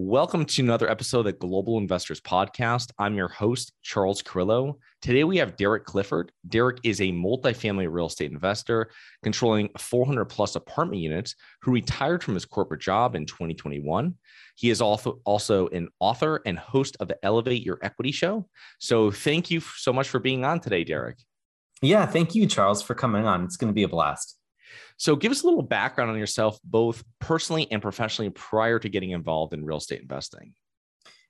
Welcome to another episode of the Global Investors Podcast. I'm your host, Charles Carrillo. Today we have Derek Clifford. Derek is a multifamily real estate investor controlling 400 plus apartment units who retired from his corporate job in 2021. He is also, also an author and host of the Elevate Your Equity show. So thank you so much for being on today, Derek. Yeah, thank you, Charles, for coming on. It's going to be a blast. So, give us a little background on yourself, both personally and professionally, prior to getting involved in real estate investing.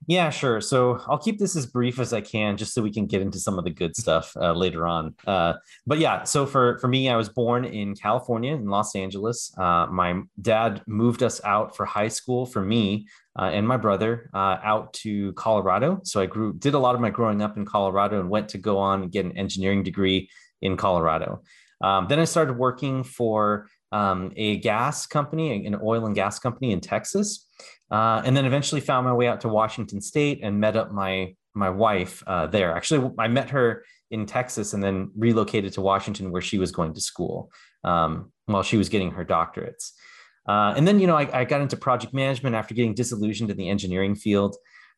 Yeah, sure. So I'll keep this as brief as I can, just so we can get into some of the good stuff uh, later on. Uh, but yeah, so for for me, I was born in California, in Los Angeles. Uh, my dad moved us out for high school for me uh, and my brother uh, out to Colorado. So I grew did a lot of my growing up in Colorado and went to go on and get an engineering degree in Colorado. Um, then I started working for um, a gas company, an oil and gas company in Texas, uh, and then eventually found my way out to Washington State and met up my my wife uh, there. Actually, I met her in Texas and then relocated to Washington where she was going to school um, while she was getting her doctorates. Uh, and then, you know, I, I, got into project management after getting disillusioned in the engineering field.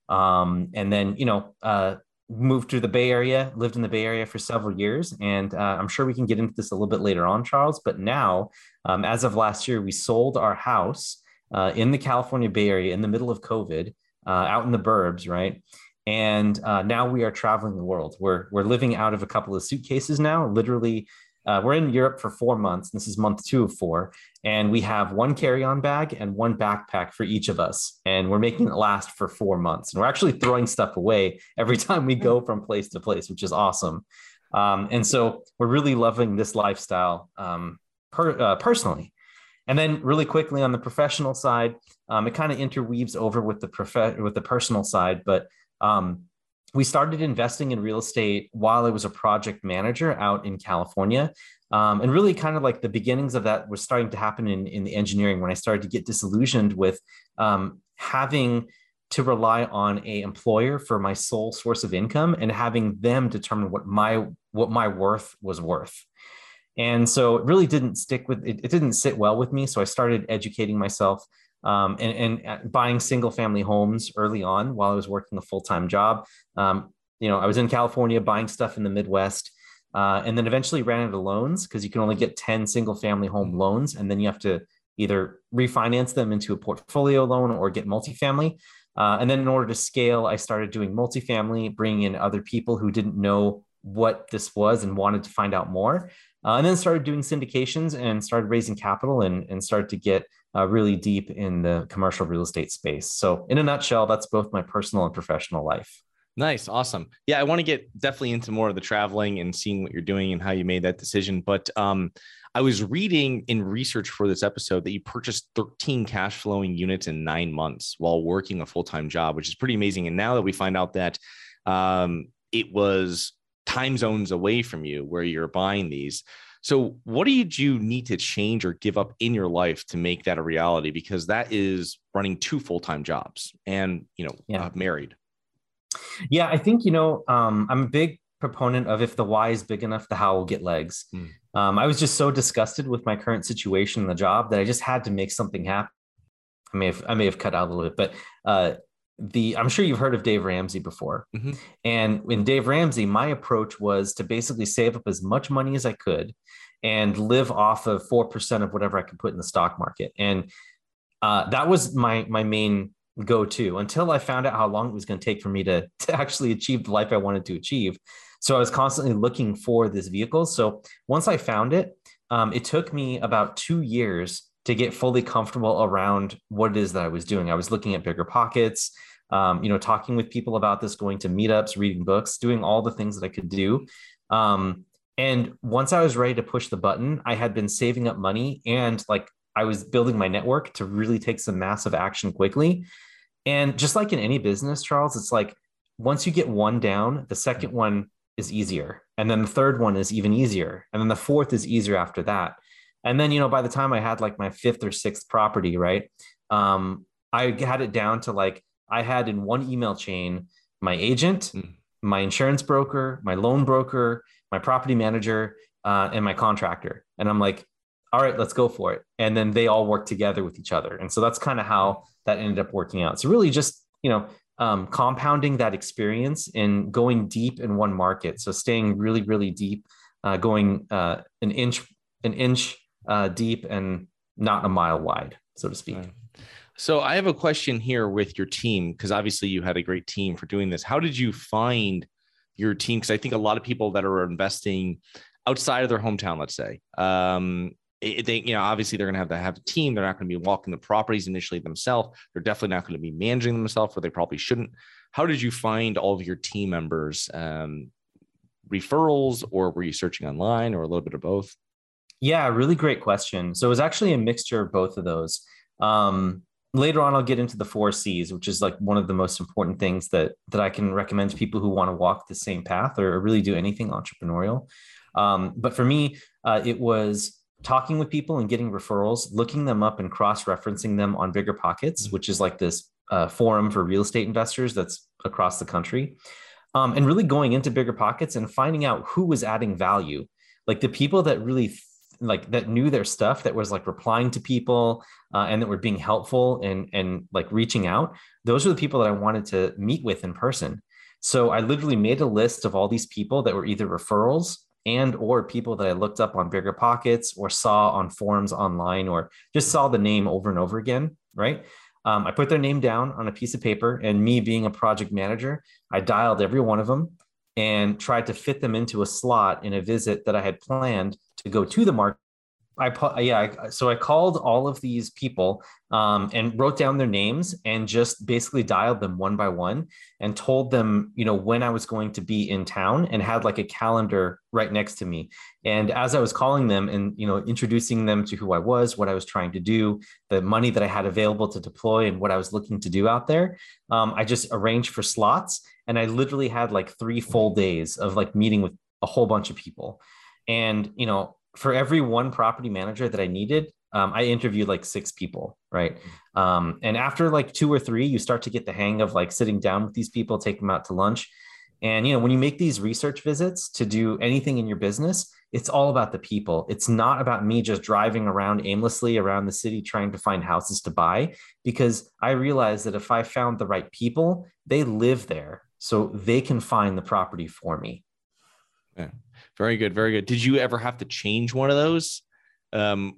Um, and then, you know, uh, moved to the Bay Area, lived in the Bay Area for several years. And uh, I'm sure we can get into this a little bit later on, Charles. But now, um, as of last year, we sold our house uh, in the California Bay Area in the middle of COVID, uh, out in the burbs, right? And uh, now we are traveling the world. We're, we're living out of a couple of suitcases now, literally uh, we're in Europe for four months. This is month two of four. And we have one carry on bag and one backpack for each of us. And we're making it last for four months. And we're actually throwing stuff away every time we go from place to place, which is awesome. Um, and so we're really loving this lifestyle um, per, uh, personally. And then, really quickly on the professional side, um, it kind of interweaves over with the prof- with the personal side. But um, we started investing in real estate while I was a project manager out in California. Um, and really, kind of like the beginnings of that was starting to happen in, in the engineering when I started to get disillusioned with um, having to rely on a employer for my sole source of income and having them determine what my what my worth was worth. And so it really didn't stick with it, it didn't sit well with me. So I started educating myself um, and, and, uh, buying single family homes early on while I was working a full time job. Um, you know, I was in California buying stuff in the Midwest, uh, and then eventually ran into loans because you can only get 10 single family home loans, and then you have to either refinance them into a portfolio loan or get multifamily. Uh, and then in order to scale, I started doing multifamily, bringing in other people who didn't know what this was and wanted to find out more. Uh, and then started doing syndications and started raising capital and, and started to get uh, really deep in the commercial real estate space. So, in a nutshell, that's both my personal and professional life. Nice, awesome. Yeah, I want to get definitely into more of the traveling and seeing what you're doing and how you made that decision. But um, I was reading in research for this episode that you purchased 13 cash flowing units in nine months while working a full time job, which is pretty amazing. And now that we find out that um, it was time zones away from you where you're buying these. So, what did you need to change or give up in your life to make that a reality? Because that is running two full time jobs and, you know, yeah. uh, married. Yeah, I think, you know, um, I'm a big proponent of if the why is big enough, the how will get legs. Mm. Um, I was just so disgusted with my current situation in the job that I just had to make something happen. I may have I may have cut out a little bit, but uh, the I'm sure you've heard of Dave Ramsey before. Mm-hmm. And in Dave Ramsey, my approach was to basically save up as much money as I could and live off of four percent of whatever I could put in the stock market. And uh, that was my my main go-to until I found out how long it was going to take for me to, to actually achieve the life I wanted to achieve. So I was constantly looking for this vehicle. So once I found it, um, it took me about two years to get fully comfortable around what it is that I was doing. I was looking at bigger pockets, um, you know, talking with people about this, going to meetups, reading books, doing all the things that I could do. Um, and once I was ready to push the button, I had been saving up money and like I was building my network to really take some massive action quickly. And just like in any business, Charles, it's like once you get one down, the second one is easier. And then the third one is even easier. And then the fourth is easier after that. And then, you know, by the time I had like my fifth or sixth property, right? Um, I had it down to like, I had in one email chain my agent, mm. my insurance broker, my loan broker, my property manager, uh, and my contractor. And I'm like, all right, let's go for it. And then they all work together with each other. And so that's kind of how that ended up working out. So really just, you know, um, compounding that experience and going deep in one market. So staying really, really deep, uh, going uh, an inch, an inch uh, deep and not a mile wide, so to speak. So I have a question here with your team because obviously you had a great team for doing this. How did you find your team? Because I think a lot of people that are investing outside of their hometown, let's say, um, they, you know, obviously they're going to have to have a team. They're not going to be walking the properties initially themselves. They're definitely not going to be managing themselves, or they probably shouldn't. How did you find all of your team members? Um, referrals, or were you searching online, or a little bit of both? Yeah, really great question. So it was actually a mixture of both of those. Um, later on, I'll get into the four C's, which is like one of the most important things that that I can recommend to people who want to walk the same path or really do anything entrepreneurial. Um, but for me, uh, it was talking with people and getting referrals, looking them up and cross referencing them on Bigger Pockets, mm-hmm. which is like this uh, forum for real estate investors that's across the country. Um, and really going into Bigger Pockets and finding out who was adding value. Like the people that really like that knew their stuff that was like replying to people uh, and that were being helpful and and like reaching out those were the people that i wanted to meet with in person so i literally made a list of all these people that were either referrals and or people that I looked up on bigger pockets or saw on forums online or just saw the name over and over again, right? Um, I put their name down on a piece of paper, and me being a project manager, I dialed every one of them and tried to fit them into a slot in a visit that I had planned to go to the market I yeah, so I called all of these people um, and wrote down their names and just basically dialed them one by one and told them, you know, when I was going to be in town and had like a calendar right next to me. And as I was calling them and you know introducing them to who I was, what I was trying to do, the money that I had available to deploy, and what I was looking to do out there, um, I just arranged for slots, and I literally had like three full days of like meeting with a whole bunch of people. And you know, for every one property manager that I needed, um, I interviewed like six people, right? Um, and after like two or three, you start to get the hang of like sitting down with these people, take them out to lunch. And you know, when you make these research visits to do anything in your business, it's all about the people. It's not about me just driving around aimlessly around the city trying to find houses to buy, because I realized that if I found the right people, they live there, so they can find the property for me. Yeah. Very good, very good. Did you ever have to change one of those? Um,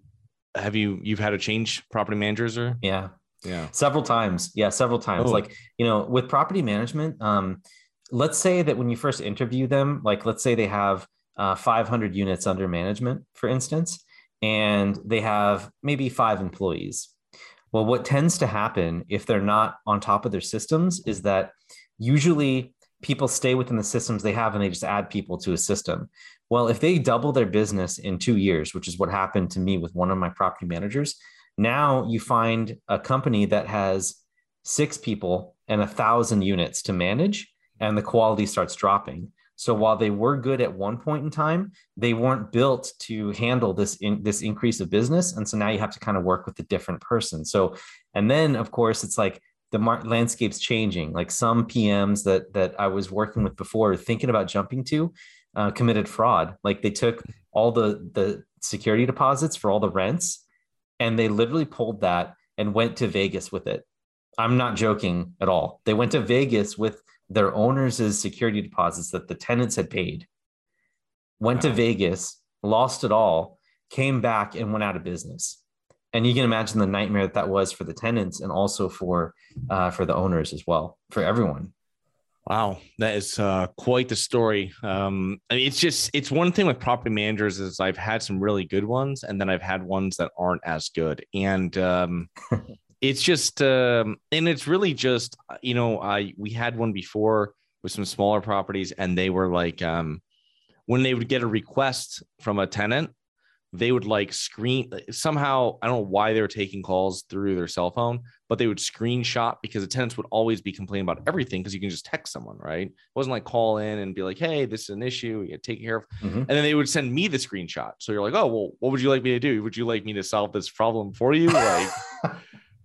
have you you've had to change property managers or? Yeah, yeah, several times. Yeah, several times. Oh. Like you know, with property management, um, let's say that when you first interview them, like let's say they have uh, 500 units under management, for instance, and they have maybe five employees. Well, what tends to happen if they're not on top of their systems is that usually people stay within the systems they have and they just add people to a system. Well, if they double their business in two years, which is what happened to me with one of my property managers, now you find a company that has six people and a thousand units to manage, and the quality starts dropping. So while they were good at one point in time, they weren't built to handle this in, this increase of business, and so now you have to kind of work with a different person. So, and then of course it's like the mar- landscape's changing. Like some PMs that that I was working with before, thinking about jumping to, uh, committed fraud. Like they took all the the security deposits for all the rents, and they literally pulled that and went to Vegas with it. I'm not joking at all. They went to Vegas with their owners' security deposits that the tenants had paid. Went wow. to Vegas, lost it all, came back and went out of business. And you can imagine the nightmare that that was for the tenants and also for uh, for the owners as well, for everyone. Wow, that is uh, quite the story. Um, I mean, it's just it's one thing with property managers is I've had some really good ones, and then I've had ones that aren't as good, and um, it's just um, and it's really just you know I we had one before with some smaller properties, and they were like um, when they would get a request from a tenant, they would like screen somehow i don't know why they were taking calls through their cell phone but they would screenshot because the tenants would always be complaining about everything because you can just text someone right? It wasn't like call in and be like hey this is an issue you get taken care of mm-hmm. and then they would send me the screenshot. So you're like oh well what would you like me to do? Would you like me to solve this problem for you? Like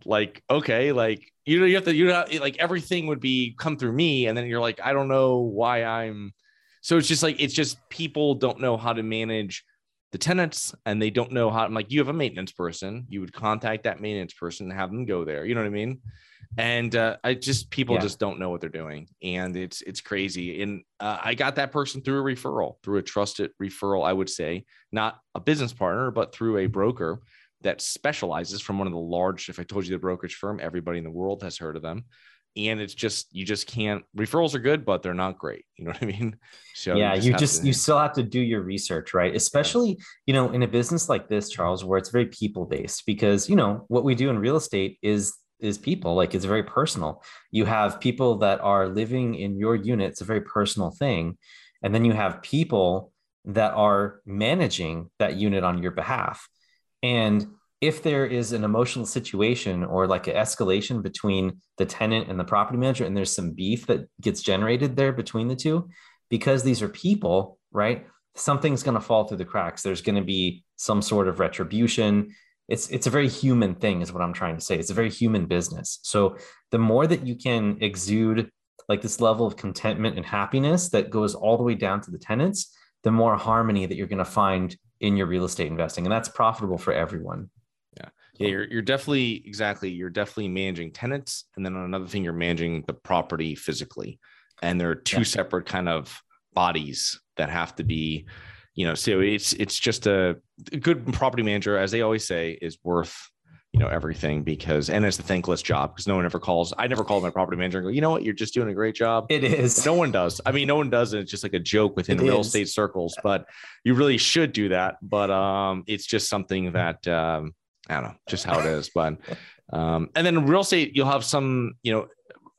like okay like you know you have to you know like everything would be come through me and then you're like i don't know why i'm so it's just like it's just people don't know how to manage the tenants and they don't know how I'm like you have a maintenance person. You would contact that maintenance person and have them go there. You know what I mean? And uh, I just people yeah. just don't know what they're doing. And it's it's crazy. And uh, I got that person through a referral through a trusted referral I would say. Not a business partner but through a broker that specializes from one of the large if I told you the brokerage firm everybody in the world has heard of them and it's just you just can't referrals are good but they're not great. You know what i mean? So yeah you just, you, just to, you still have to do your research right? Especially yeah. you know in a business like this charles where it's very people based because you know what we do in real estate is is people like it's very personal. You have people that are living in your unit it's a very personal thing. And then you have people that are managing that unit on your behalf. And if there is an emotional situation or like an escalation between the tenant and the property manager and there's some beef that gets generated there between the two because these are people right? Something's going to fall through the cracks. There's going to be some sort of retribution. It's it's a very human thing is what i'm trying to say. It's a very human business. So the more that you can exude like this level of contentment and happiness that goes all the way down to the tenants the more harmony that you're going to find in your real estate investing. And that's profitable for everyone yeah, you're, you're definitely exactly. You're definitely managing tenants, and then on another thing, you're managing the property physically, and there are two yeah. separate kind of bodies that have to be, you know. So it's it's just a, a good property manager, as they always say, is worth you know everything because and it's a thankless job because no one ever calls i never call my property manager and go you know what you're just doing a great job it is no one does i mean no one does it. it's just like a joke within it real is. estate circles but you really should do that but um it's just something that um I don't know, just how it is. But um, and then real estate, you'll have some, you know,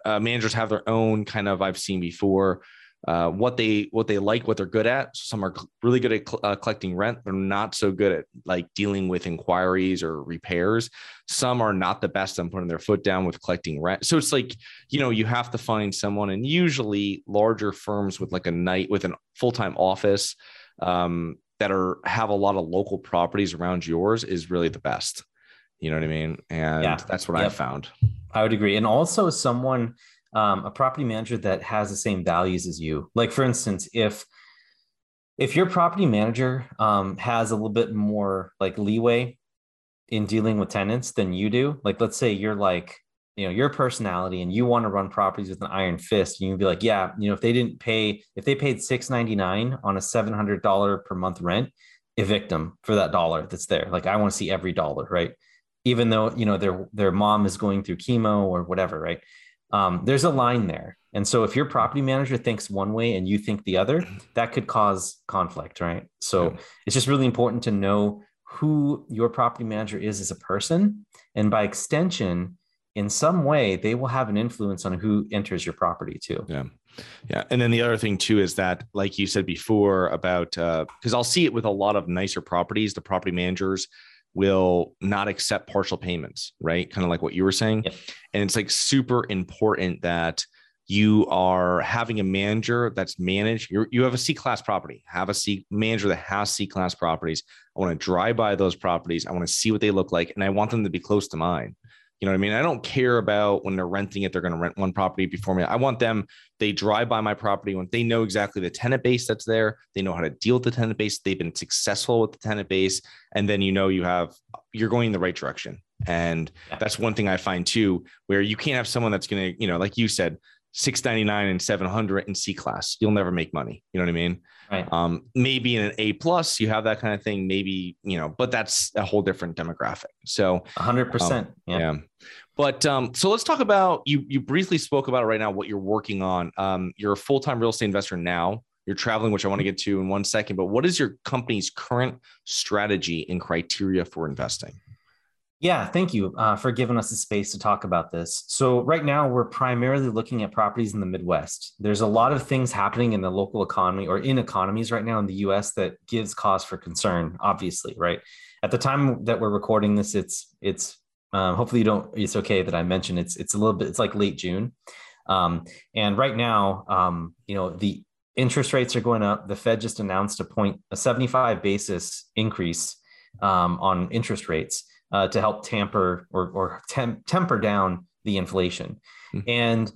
uh, managers have their own kind of I've seen before. Uh, what they what they like, what they're good at. Some are really good at cl- uh, collecting rent. They're not so good at like dealing with inquiries or repairs. Some are not the best on putting their foot down with collecting rent. So it's like you know you have to find someone, and usually larger firms with like a night with a full time office um, that are have a lot of local properties around yours is really the best. You know what I mean? And yeah. that's what yep. I found. I would agree. And also someone, um, a property manager that has the same values as you. Like for instance, if if your property manager um, has a little bit more like leeway in dealing with tenants than you do, like let's say you're like you know your personality and you want to run properties with an iron fist you can be like yeah you know if they didn't pay if they paid 699 on a $700 per month rent evict them for that dollar that's there. Like i want to see every dollar right? Even though you know their their mom is going through chemo or whatever right? Um, there's a line there. And so if your property manager thinks one way and you think the other that could cause conflict right? So yeah. it's just really important to know who your property manager is as a person. And by extension in some way they will have an influence on who enters your property too. Yeah. Yeah. And then the other thing too is that like you said before about because uh, i'll see it with a lot of nicer properties the property managers will not accept partial payments right? Kind of like what you were saying. And it's like super important that you are having a manager that's managed you you have a c class property have a c manager that has c class properties. I want to drive by those properties. I want to see what they look like and i want them to be close to mine You know what I mean? I don't care about when they're renting it, they're going to rent one property before me. I want them, they drive by my property when they know exactly the tenant base that's there. They know how to deal with the tenant base. They've been successful with the tenant base. And then you know you have, you're going in the right direction. And that's one thing I find too, where you can't have someone that's going to, you know, like you said, 699 and 700 in C class. You'll never make money. You know what I mean? Right. Um, maybe in an A plus, you have that kind of thing. Maybe, you know, but that's a whole different demographic. So 100%. Um, yeah. yeah. But um, so let's talk about you. You briefly spoke about it right now, what you're working on. Um, you're a full time real estate investor now. You're traveling, which I want to get to in one second. But what is your company's current strategy and criteria for investing? Yeah, thank you uh, for giving us the space to talk about this. So, right now, we're primarily looking at properties in the Midwest. There's a lot of things happening in the local economy or in economies right now in the US that gives cause for concern, obviously, right? At the time that we're recording this, it's, it's, um, hopefully you don't, it's okay that I mentioned it's, it's a little bit, it's like late June. Um, and right now, um, you know, the interest rates are going up. The Fed just announced a point, a 75 basis increase um, on interest rates uh, to help tamper or, or temp- temper down the inflation. Mm-hmm. And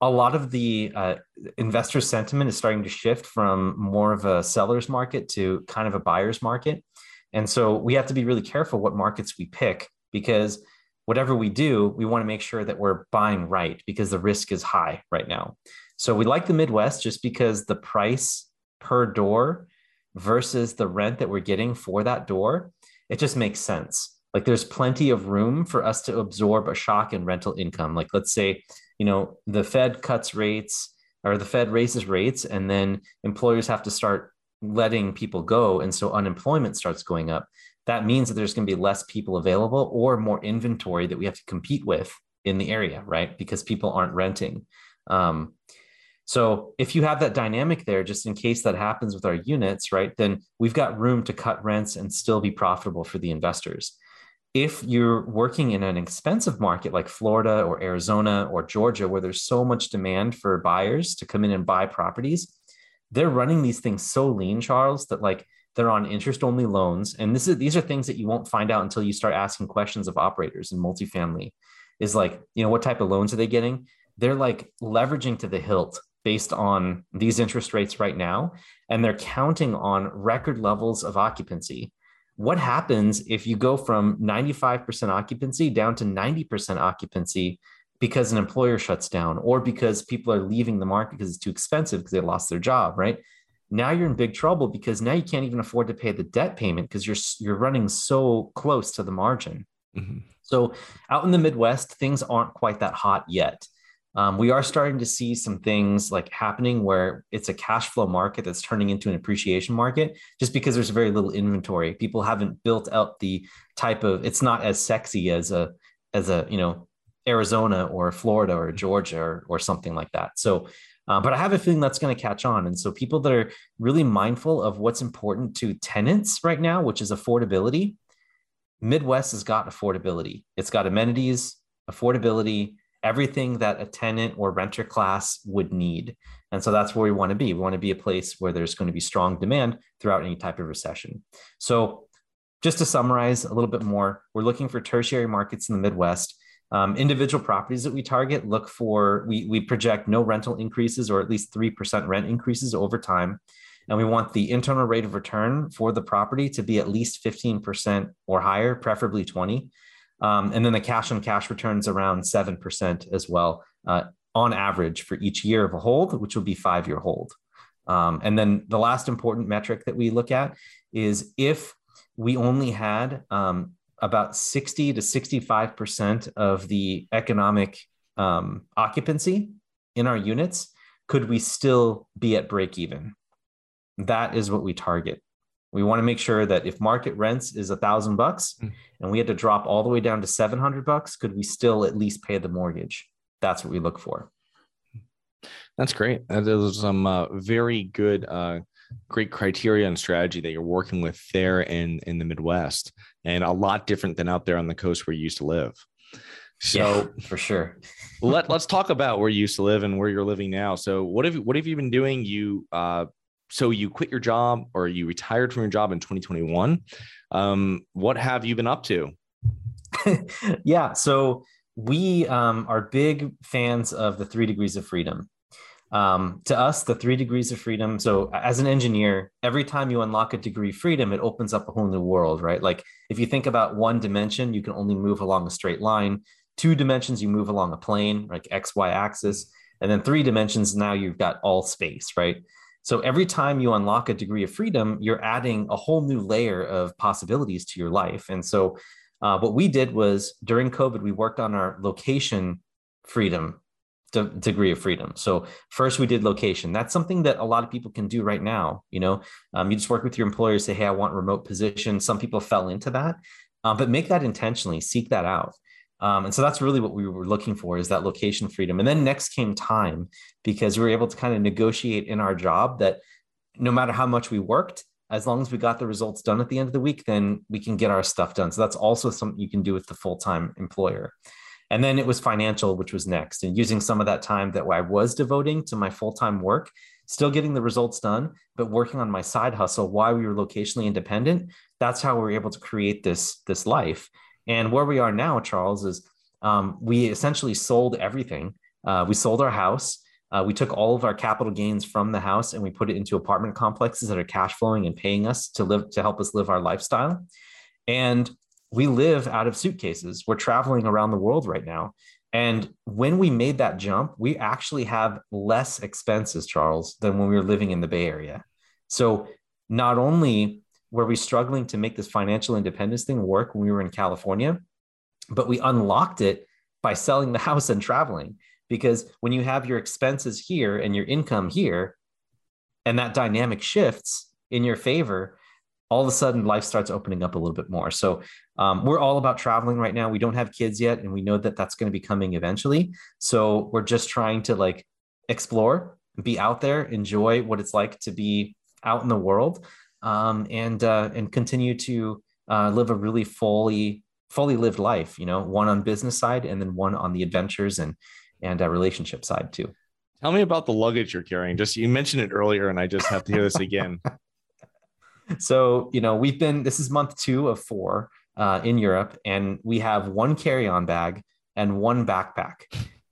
a lot of the uh, investor sentiment is starting to shift from more of a seller's market to kind of a buyer's market. And so we have to be really careful what markets we pick because whatever we do, we want to make sure that we're buying right because the risk is high right now. So we like the Midwest just because the price per door versus the rent that we're getting for that door it just makes sense. Like there's plenty of room for us to absorb a shock in rental income. Like let's say, you know, the Fed cuts rates or the Fed raises rates and then employers have to start letting people go and so unemployment starts going up. That means that there's going to be less people available or more inventory that we have to compete with in the area, right? Because people aren't renting. Um, so if you have that dynamic there, just in case that happens with our units, right, then we've got room to cut rents and still be profitable for the investors. If you're working in an expensive market like Florida or Arizona or Georgia, where there's so much demand for buyers to come in and buy properties, they're running these things so lean, Charles, that like they're on interest only loans. And this is these are things that you won't find out until you start asking questions of operators in multifamily. Is like, you know, what type of loans are they getting? They're like leveraging to the hilt based on these interest rates right now, and they're counting on record levels of occupancy. What happens if you go from 95% occupancy down to 90% occupancy because an employer shuts down or because people are leaving the market because it's too expensive because they lost their job, right? Now you're in big trouble because now you can't even afford to pay the debt payment because you're you're running so close to the margin. Mm-hmm. So out in the Midwest, things aren't quite that hot yet. Um, we are starting to see some things like happening where it's a cash flow market that's turning into an appreciation market just because there's very little inventory. People haven't built out the type of it's not as sexy as a as a you know Arizona or Florida or Georgia or, or something like that. So uh, but I have a feeling that's going to catch on. And so people that are really mindful of what's important to tenants right now, which is affordability, Midwest has got affordability. It's got amenities, affordability, everything that a tenant or renter class would need. And so that's where we want to be. We want to be a place where there's going to be strong demand throughout any type of recession. So, just to summarize a little bit more, we're looking for tertiary markets in the Midwest. Um, individual properties that we target look for, we, we project no rental increases or at least 3% rent increases over time. And we want the internal rate of return for the property to be at least 15% or higher, preferably 20. Um, and then the cash on cash returns around 7% as well uh, on average for each year of a hold, which will be five year hold. Um, and then the last important metric that we look at is if we only had um, about 60 to 65% of the economic um, occupancy in our units, could we still be at break even? That is what we target. We want to make sure that if market rents is a thousand bucks hmm. and we had to drop all the way down to 700 bucks, could we still at least pay the mortgage? That's what we look for. That's great. That is some uh, very good, uh, great criteria and strategy that you're working with there in, in the Midwest and a lot different than out there on the coast where you used to live. So yeah, for sure. let, let's talk about where you used to live and where you're living now. So what have, what have you been doing? You uh, so you quit your job or you retired from your job in 2021. Um, what have you been up to? yeah. So we um, are big fans of the three degrees of freedom. Um, to us, the three degrees of freedom. So, as an engineer, every time you unlock a degree freedom, it opens up a whole new world, right? Like if you think about one dimension, you can only move along a straight line. Two dimensions, you move along a plane, like X, Y axis. And then three dimensions, now you've got all space, right? So every time you unlock a degree of freedom, you're adding a whole new layer of possibilities to your life. And so uh, what we did was during COVID, we worked on our location freedom de- degree of freedom. So first we did location. That's something that a lot of people can do right now. You know, um, you just work with your employer, say, "Hey, I want remote position." Some people fell into that, um, but make that intentionally. Seek that out. Um, and so that's really what we were looking for is that location freedom. And then next came time because we were able to kind of negotiate in our job that no matter how much we worked, as long as we got the results done at the end of the week, then we can get our stuff done. So that's also something you can do with the full time employer. And then it was financial, which was next, and using some of that time that I was devoting to my full time work, still getting the results done, but working on my side hustle while we were locationally independent. That's how we were able to create this this life. And where we are now, Charles, is um, we essentially sold everything. Uh, we sold our house. Uh, we took all of our capital gains from the house and we put it into apartment complexes that are cash flowing and paying us to live to help us live our lifestyle. And we live out of suitcases. We're traveling around the world right now. And when we made that jump, we actually have less expenses, Charles, than when we were living in the Bay Area. So not only were we struggling to make this financial independence thing work when we were in California, but we unlocked it by selling the house and traveling. Because when you have your expenses here and your income here, and that dynamic shifts in your favor, all of a sudden life starts opening up a little bit more. So um, we're all about traveling right now. We don't have kids yet, and we know that that's going to be coming eventually. So we're just trying to like explore, be out there, enjoy what it's like to be out in the world, um, and uh, and continue to uh, live a really fully fully lived life. You know, one on business side, and then one on the adventures and and uh, relationship side too. Tell me about the luggage you're carrying. Just you mentioned it earlier, and I just have to hear this again. so you know we've been this is month two of four uh, in europe and we have one carry-on bag and one backpack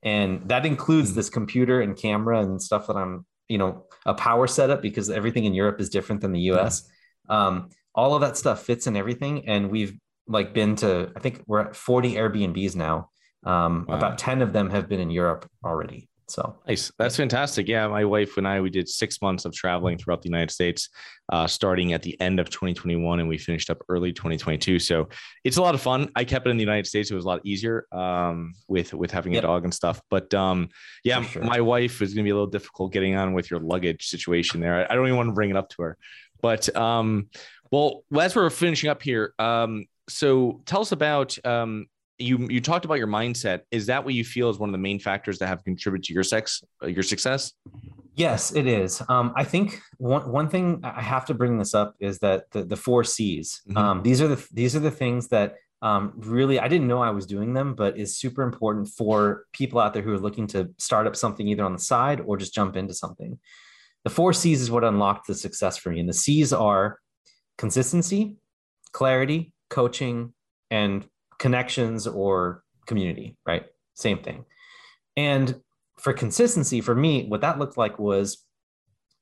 and that includes this computer and camera and stuff that i'm you know a power setup because everything in europe is different than the us um, all of that stuff fits in everything and we've like been to i think we're at 40 airbnbs now. Um, wow. about 10 of them have been in europe already so nice. That's fantastic. Yeah. My wife and I, we did six months of traveling throughout the United States, uh, starting at the end of 2021 and we finished up early 2022. So it's a lot of fun. I kept it in the United States. It was a lot easier um, with, with having yep. a dog and stuff. But um, yeah, sure. my wife is going to be a little difficult getting on with your luggage situation there. I, I don't even want to bring it up to her, but um, well, as we're finishing up here, um, so tell us about um, you you talked about your mindset. Is that what you feel is one of the main factors that have contributed to your sex uh, your success? Yes, it is. Um, I think one one thing I have to bring this up is that the the four C's. Mm-hmm. Um, these are the these are the things that um, really I didn't know I was doing them, but is super important for people out there who are looking to start up something either on the side or just jump into something. The four C's is what unlocked the success for me, and the C's are consistency, clarity, coaching, and connections or community, right? Same thing. And for consistency, for me, what that looked like was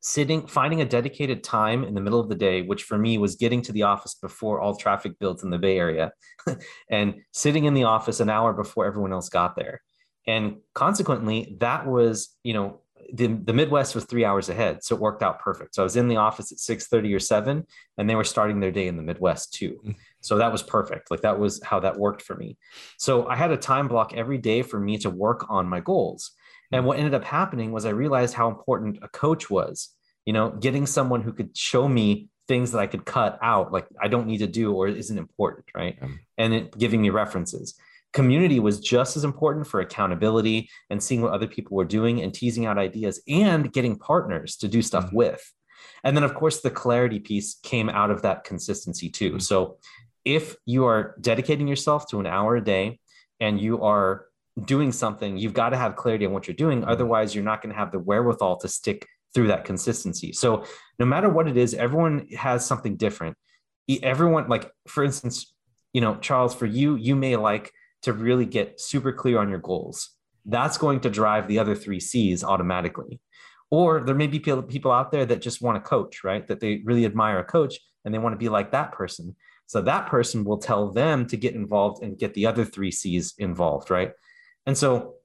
sitting, finding a dedicated time in the middle of the day, which for me was getting to the office before all traffic builds in the Bay Area and sitting in the office an hour before everyone else got there. And consequently, that was, you know, the, the Midwest was three hours ahead. So it worked out perfect. So I was in the office at 6 30 or 7, and they were starting their day in the Midwest too. Mm. So that was perfect. Like that was how that worked for me. So I had a time block every day for me to work on my goals. And what ended up happening was I realized how important a coach was, you know, getting someone who could show me things that I could cut out, like I don't need to do or isn't important, right? And it giving me references. Community was just as important for accountability and seeing what other people were doing and teasing out ideas and getting partners to do stuff mm-hmm. with. And then, of course, the clarity piece came out of that consistency too. Mm-hmm. So if you are dedicating yourself to an hour a day and you are doing something, you've got to have clarity on what you're doing. Mm-hmm. Otherwise, you're not going to have the wherewithal to stick through that consistency. So, no matter what it is, everyone has something different. Everyone, like for instance, you know, Charles, for you, you may like to really get super clear on your goals. That's going to drive the other three C's automatically. Or there may be people out there that just want to coach, right? That they really admire a coach and they want to be like that person. So that person will tell them to get involved and get the other three C's involved, right? And so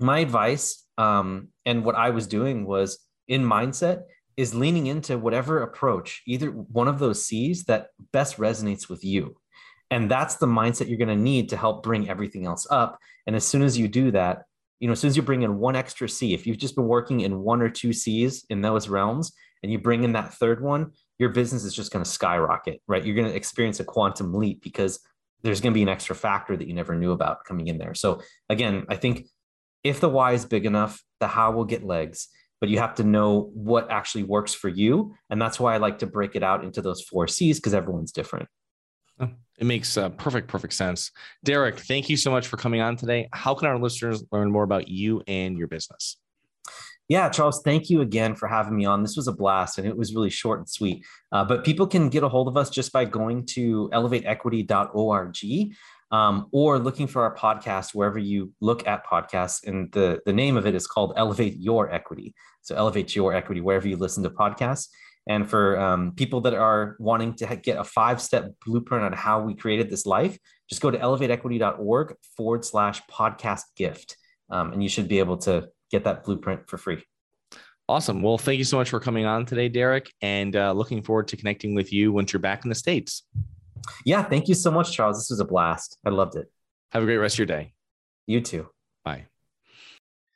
my advice um, and what I was doing was in mindset is leaning into whatever approach, either one of those C's that best resonates with you. And that's the mindset you're going to need to help bring everything else up. And as soon as you do that, you know, as soon as you bring in one extra C, if you've just been working in one or two C's in those realms and you bring in that third one, your business is just going to skyrocket, right? You're going to experience a quantum leap because there's going to be an extra factor that you never knew about coming in there. So again, I think if the why is big enough, the how will get legs, but you have to know what actually works for you. And that's why I like to break it out into those four C's because everyone's different. It makes uh, perfect, perfect sense. Derek, thank you so much for coming on today. How can our listeners learn more about you and your business? Yeah, Charles, thank you again for having me on. This was a blast and it was really short and sweet. Uh, but people can get a hold of us just by going to elevateequity.org um, or looking for our podcast wherever you look at podcasts. And the, the name of it is called Elevate Your Equity. So, Elevate Your Equity wherever you listen to podcasts. And for um, people that are wanting to get a five step blueprint on how we created this life, just go to elevateequity.org forward slash podcast gift. Um, and you should be able to get that blueprint for free. Awesome. Well, thank you so much for coming on today, Derek, and uh, looking forward to connecting with you once you're back in the States. Yeah. Thank you so much, Charles. This was a blast. I loved it. Have a great rest of your day. You too. Bye.